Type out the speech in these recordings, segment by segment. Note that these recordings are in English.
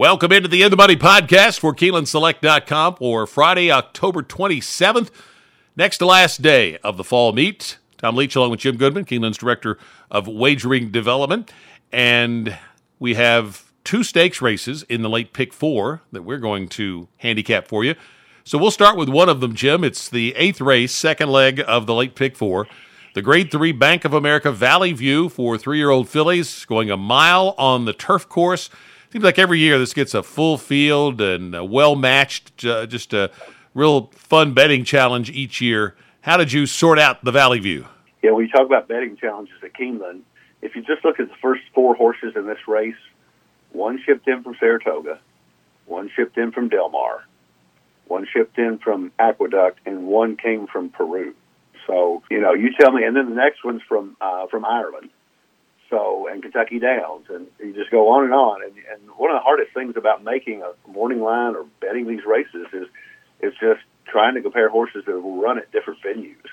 Welcome into the In the Money podcast for KeenelandSelect.com for Friday, October 27th. Next to last day of the fall meet. Tom Leach along with Jim Goodman, Keeneland's Director of Wagering Development. And we have two stakes races in the late pick four that we're going to handicap for you. So we'll start with one of them, Jim. It's the eighth race, second leg of the late pick four. The grade three Bank of America Valley View for three year old fillies going a mile on the turf course. Seems like every year this gets a full field and well matched, uh, just a real fun betting challenge each year. How did you sort out the Valley View? Yeah, when you talk about betting challenges at Keeneland, if you just look at the first four horses in this race, one shipped in from Saratoga, one shipped in from Del Mar, one shipped in from Aqueduct, and one came from Peru. So you know, you tell me, and then the next one's from uh, from Ireland. So and Kentucky Downs, and you just go on and on. And, and one of the hardest things about making a morning line or betting these races is is just trying to compare horses that will run at different venues.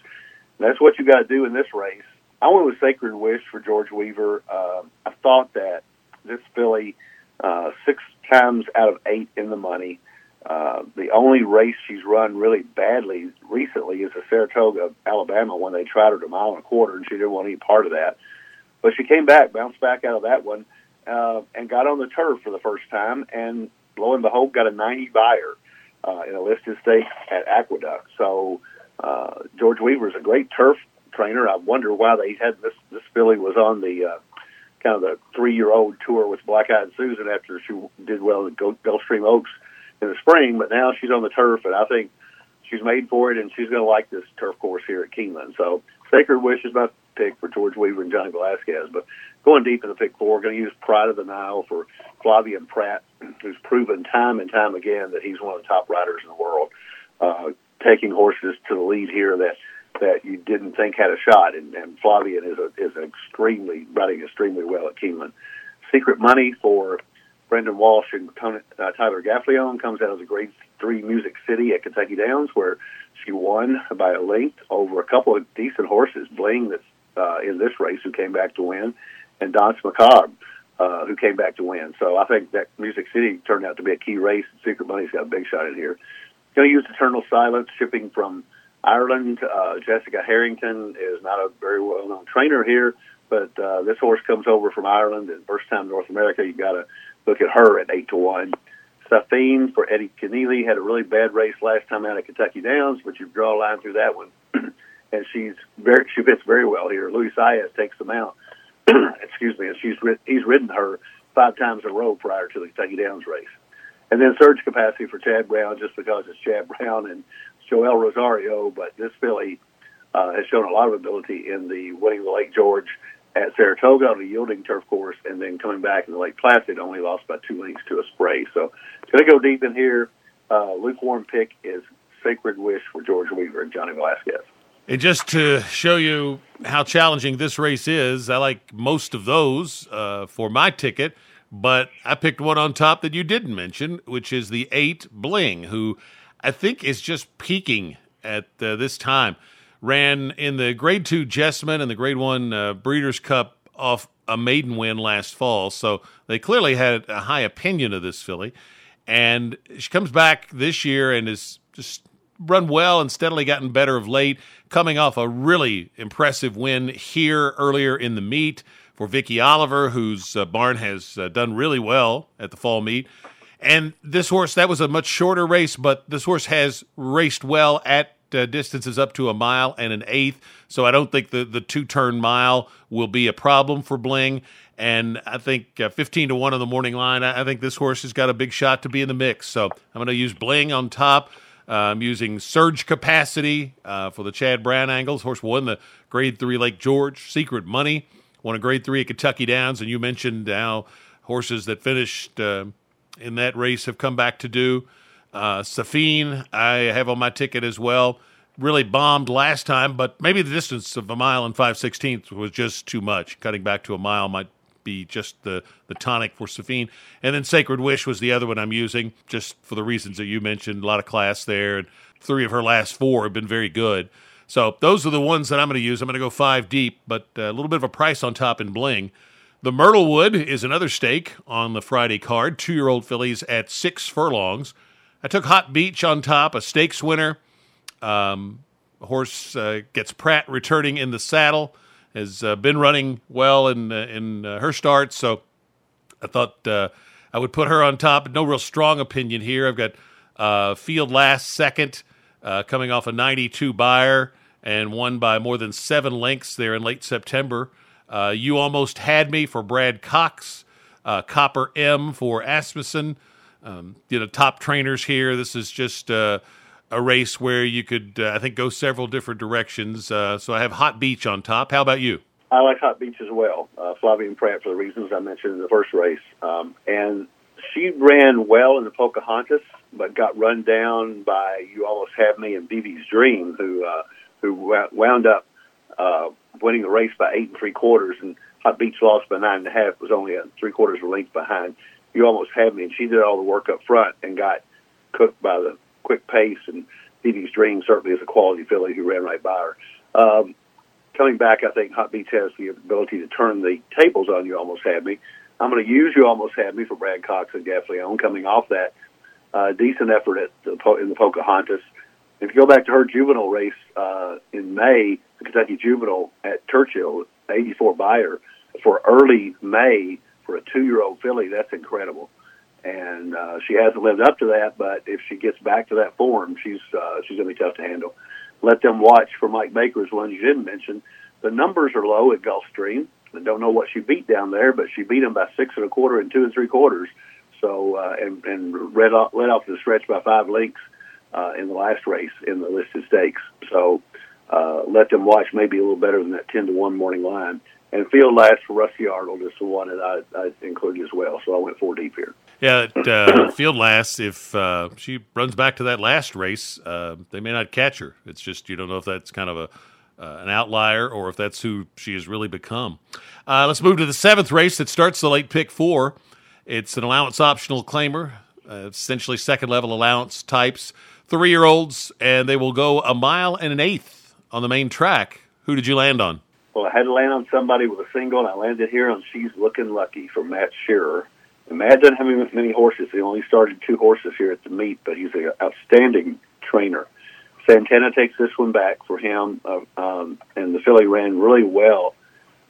And that's what you got to do in this race. I went with Sacred Wish for George Weaver. Uh, I thought that this filly, uh, six times out of eight in the money, uh, the only race she's run really badly recently is the Saratoga, Alabama, when they tried her to mile and a quarter, and she didn't want any part of that. But she came back, bounced back out of that one, uh, and got on the turf for the first time, and lo and behold, got a 90 Beyer uh, in a listed stake at Aqueduct. So uh, George Weaver is a great turf trainer. I wonder why they had this. This filly was on the uh, kind of the three-year-old tour with Black Eyed Susan after she did well in Gulfstream Oaks in the spring, but now she's on the turf, and I think she's made for it, and she's going to like this turf course here at Keeneland. So Sacred Wish is my pick for George Weaver and Johnny Velazquez, but going deep in the pick four, going to use Pride of the Nile for Flavien Prat, who's proven time and time again that he's one of the top riders in the world, uh, taking horses to the lead here that that you didn't think had a shot, and, and Flavien is a, is extremely riding extremely well at Keeneland. Secret Money for Brendan Walsh and uh, Tyler Gaffalione comes out of the Grade Three Music City at Kentucky Downs, where she won by a length over a couple of decent horses. Bling, that's uh, in this race, who came back to win, and Danse Macabre, uh, who came back to win. So I think that Music City turned out to be a key race. Secret Money's got a big shot in here. Going to use Eternal Silence, shipping from Ireland. Uh, Jessica Harrington is not a very well known trainer here, but uh, this horse comes over from Ireland and first time North America. You got to look at her at eight to one. Safine for Eddie Kenneally had a really bad race last time out at Kentucky Downs, but you draw a line through that one, and she's very she fits very well here. Luis Saez takes them out. Excuse me, and she's he's ridden her five times in a row prior to the Kentucky Downs race. And then surge capacity for Chad Brown, just because it's Chad Brown and Joel Rosario, but this filly uh, has shown a lot of ability in the winning the Lake George at Saratoga on a yielding turf course, and then coming back in the Lake Placid, only lost by two lengths to a spray. So it's going to go deep in here. Uh, lukewarm pick is Sacred Wish for George Weaver and Johnny Velazquez. And just to show you how challenging this race is, I like most of those uh, for my ticket, but I picked one on top that you didn't mention, which is the eight Bling, who I think is just peaking at uh, this time ran in the Grade Two Jessamine and the Grade One uh, Breeders' Cup off a maiden win last fall, so they clearly had a high opinion of this filly. And she comes back this year and is just run well and steadily gotten better of late, coming off a really impressive win here earlier in the meet for Vicki Oliver, whose uh, barn has uh, done really well at the fall meet. And this horse, that was a much shorter race, but this horse has raced well at uh, distances up to a mile and an eighth. So I don't think the, the two turn mile will be a problem for Bling. And I think uh, 15 to 1 on the morning line, I, I, think this horse has got a big shot to be in the mix. So I'm going to use Bling on top. I'm using surge capacity uh, for the Chad Brown angles. Horse won the grade three Lake George. Secret Money won a grade three at Kentucky Downs. And you mentioned how horses that finished uh, in that race have come back to do. Uh, Safine, I have on my ticket as well. Really bombed last time, but maybe the distance of a mile and five sixteenths was just too much. Cutting back to a mile might be just the, the tonic for Safine. And then Sacred Wish was the other one I'm using, just for the reasons that you mentioned. A lot of class there, and three of her last four have been very good. So those are the ones that I'm going to use. I'm going to go five deep, but a little bit of a price on top in Bling. The Myrtlewood is another stake on the Friday card. Two year old fillies at six furlongs. I took Hot Beach on top, a stakes winner. Um, horse uh, gets Prat returning in the saddle, has uh, been running well in, uh, in uh, her start. So I thought uh, I would put her on top. No real strong opinion here. I've got Field last second, coming off a 92 Beyer and won by more than seven lengths there in late September. You almost had me for Brad Cox, Copper M for Asmussen. Um, you know, top trainers here. This is just a race where you could, uh, I think, go several different directions. Uh, so I have Hot Beach on top. How about you? I like Hot Beach as well. Uh, Flavien Prat for the reasons I mentioned in the first race, um, and she ran well in the Pocahontas, but got run down by You Almost Have Me and BB's Dream, who uh, who wound up uh, winning the race by eight and three quarters, and Hot Beach lost by nine and a half. Was only a three quarters of a length behind. You almost had me, and she did all the work up front and got cooked by the quick pace. And Dee Dream certainly is a quality filly who ran right by her. Um, coming back, I think Hot Beach has the ability to turn the tables on you. Almost had me. I'm going to use you almost had me for Brad Cox and Gaffalione coming off that uh, decent effort at the, in the Pocahontas. If you go back to her juvenile race uh, in May, the Kentucky Juvenile at Churchill, 84 Beyer, for early May for a two-year-old filly, that's incredible. And uh, she hasn't lived up to that, but if she gets back to that form, she's uh, she's going to be tough to handle. Let them watch for Mike Baker's one you didn't mention. The numbers are low at Gulfstream. I don't know what she beat down there, but she beat them by six and a quarter and two and three quarters. So uh, and and read off, led off the stretch by five lengths uh, in the last race in the listed stakes. So uh, let them watch maybe a little better than that 10 to 1 morning line. And field last for Rusty Arnold is the one that I, I included as well. So I went four deep here. Yeah, uh, field last. If uh, she runs back to that last race, uh, they may not catch her. It's just you don't know if that's kind of a uh, an outlier or if that's who she has really become. Uh, let's move to the seventh race that starts the late pick four. It's an allowance optional claimer, uh, essentially second level allowance types three year olds, and they will go a mile and an eighth on the main track. Who did you land on? Well, I had to land on somebody with a single, and I landed here on She's Looking Lucky for Matt Shirer. And Matt doesn't have many horses. He only started two horses here at the meet, but he's an outstanding trainer. Santana takes this one back for him, uh, um, and the filly ran really well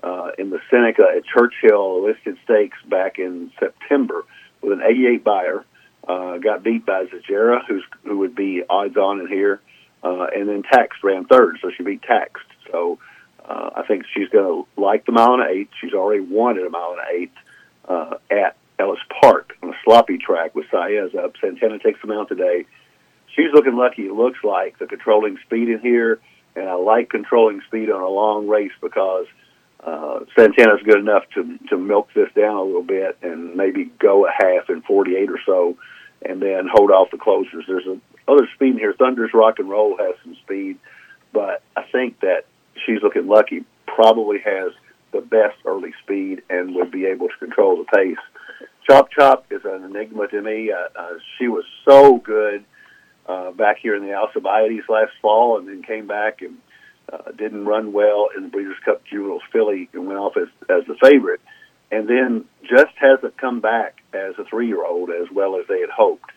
uh, in the Seneca at Churchill listed stakes back in September with an 88 Beyer. Uh, got beat by Zajera, who's who would be odds on in here, uh, and then Taxed ran third, so she beat Taxed. So uh, I think she's going to like the mile and eight. She's already won at a mile and eight uh, at Ellis Park on a sloppy track with Saez up. Santana takes the mount today. She's looking lucky. It looks like the controlling speed in here, and I like controlling speed on a long race because uh, Santana's good enough to to milk this down a little bit and maybe go a half in 48 or so and then hold off the closers. There's a other speed in here. Thunder's Rock and Roll has some speed, but I think that she's looking lucky. Probably has the best early speed and would be able to control the pace. Chop Chop is an enigma to me. Uh, uh, she was so good uh, back here in the Alcibiades last fall, and then came back and uh, didn't run well in the Breeders' Cup Juveniles Filly and went off as as the favorite and then just hasn't come back as a three year old as well as they had hoped.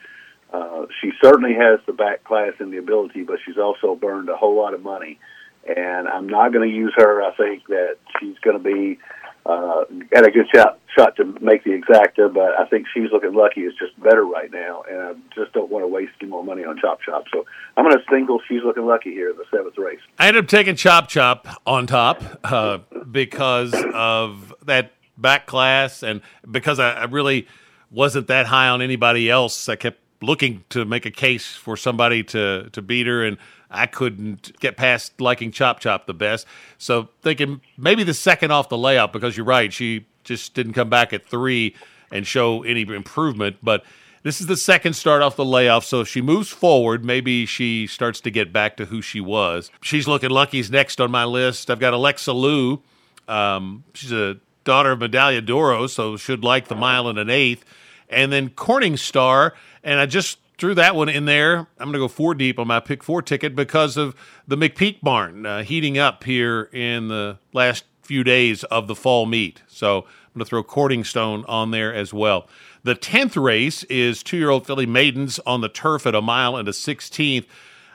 Uh, she certainly has the back class and the ability, but she's also burned a whole lot of money. And I'm not going to use her. I think that she's going to be at a good shot shot to make the exacta, but I think she's looking lucky. Is just better right now, and I just don't want to waste any more money on Chop Chop. So I'm going to single. She's looking lucky here in the seventh race. I ended up taking Chop Chop on top uh, because of that back class, and because I, I really wasn't that high on anybody else, I kept looking to make a case for somebody to to beat her, and I couldn't get past liking Chop Chop the best. So thinking maybe the second off the layout because you're right, she just didn't come back at three and show any improvement. But this is the second start off the layoff, so if she moves forward, maybe she starts to get back to who she was. She's looking lucky's next on my list. I've got Alexa Lou. Um, she's a daughter of Medaglia d'Oro, so should like the mile and an eighth. And then Corning Star, and I just threw that one in there. I'm going to go four deep on my pick four ticket because of the McPeek barn uh, heating up here in the last few days of the fall meet. So I'm going to throw Courting Stone on there as well. The 10th race is two year old filly maidens on the turf at a mile and a 16th.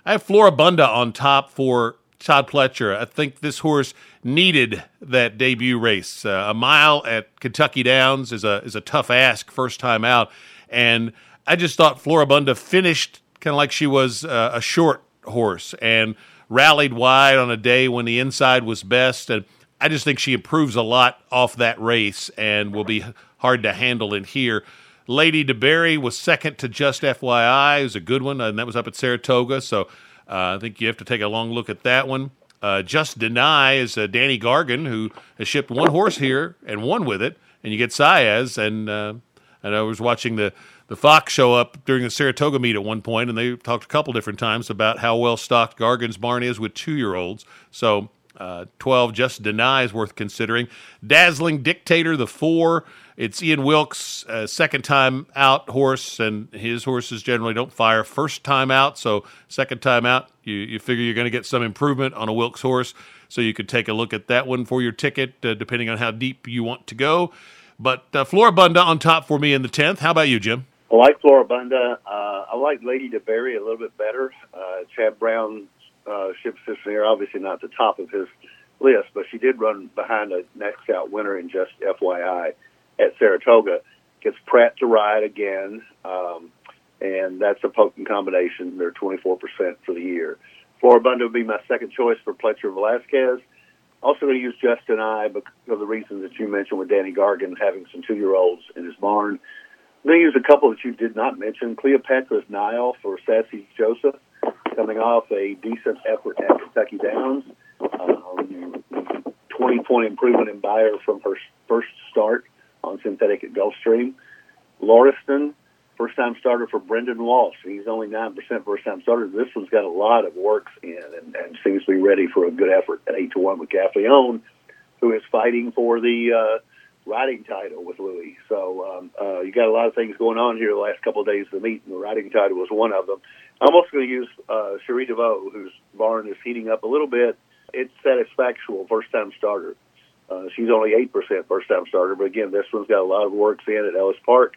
I have Floribunda on top for Todd Pletcher. I think this horse needed that debut race. Uh, a mile at Kentucky Downs is a is a tough ask first time out, and I just thought Floribunda finished kind of like she was uh, a short horse and rallied wide on a day when the inside was best. And I just think she improves a lot off that race and will be hard to handle in here. Lady DeBerry was second to Just FYI. It was a good one, and that was up at Saratoga. So uh, I think you have to take a long look at that one. Uh, Just Deny is uh, Danny Gargan, who has shipped one horse here and won with it. And you get Saez. And, uh, and I was watching the, the Fox show up during the Saratoga meet at one point, and they talked a couple different times about how well stocked Gargan's barn is with two year olds. So uh, 12 Just denies worth considering. Dazzling Dictator, the four. It's Ian Wilkes' uh, second time out horse, and his horses generally don't fire first time out. So, second time out, you, you figure you're going to get some improvement on a Wilkes horse. So, you could take a look at that one for your ticket, uh, depending on how deep you want to go. But uh, Floribunda on top for me in the 10th. How about you, Jim? I like Floribunda. Uh, I like Lady DeBerry a little bit better. Uh, Chad Brown uh, ships this year, obviously not the top of his list, but she did run behind a next out winner in just FYI at Saratoga. Gets Prat to ride again, um, and that's a potent combination. They're 24% for the year. Floribunda would be my second choice for Pletcher Velazquez. Also going to use Just Deny because of the reasons that you mentioned with Danny Gargan having some two-year-olds in his barn. I'm going to use a couple that you did not mention. Cleopatra's Nile for Saffie Joseph, coming off a decent effort at Kentucky Downs. Um, 20 point improvement in Beyer from her first start on synthetic at Gulfstream. Lauriston, first time starter for Brendan Walsh. He's only 9% first time starter. This one's got a lot of works in and, and seems to be ready for a good effort at 8 to 1 with Gaffalione, who is fighting for the uh, riding title with Luis. So um, uh, you got a lot of things going on here the last couple of days of the meet, and the riding title was one of them. I'm also going to use uh, Cherie DeVaux, whose barn is heating up a little bit. It's satisfactual first time starter. Uh, she's only 8% first time starter, but again, this one's got a lot of works in at Ellis Park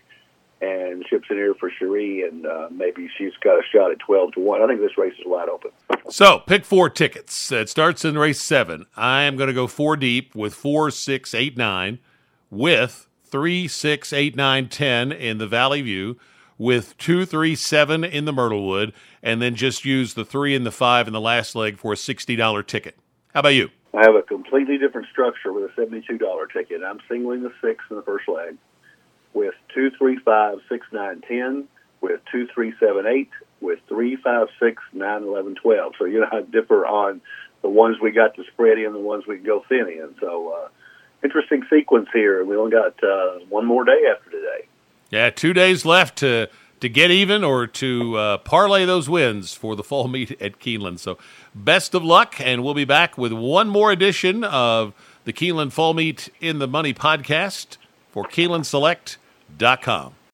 and ships in here for Cherie, and uh, maybe she's got a shot at 12 to 1. I think this race is wide open. So, pick four tickets. It starts in race seven. I am going to go four deep with four, six, eight, nine, with three, six, eight, nine, ten in the Valley View, with two, three, seven in the Myrtlewood, and then just use the three and the five in the last leg for a $60 ticket. How about you? I have a completely different structure with a $72 ticket. I'm singling the six in the first leg with two, three, five, six, nine, ten, with two, three, seven, eight, with three, five, six, nine, eleven, twelve. So you know I differ on the ones we got to spread in, the ones we can go thin in. So uh, interesting sequence here. We only got uh, one more day after today. Yeah, two days left to to get even or to uh, parlay those wins for the fall meet at Keeneland. So best of luck, and we'll be back with one more edition of the Keeneland Fall Meet in the Money podcast for KeenelandSelect.com.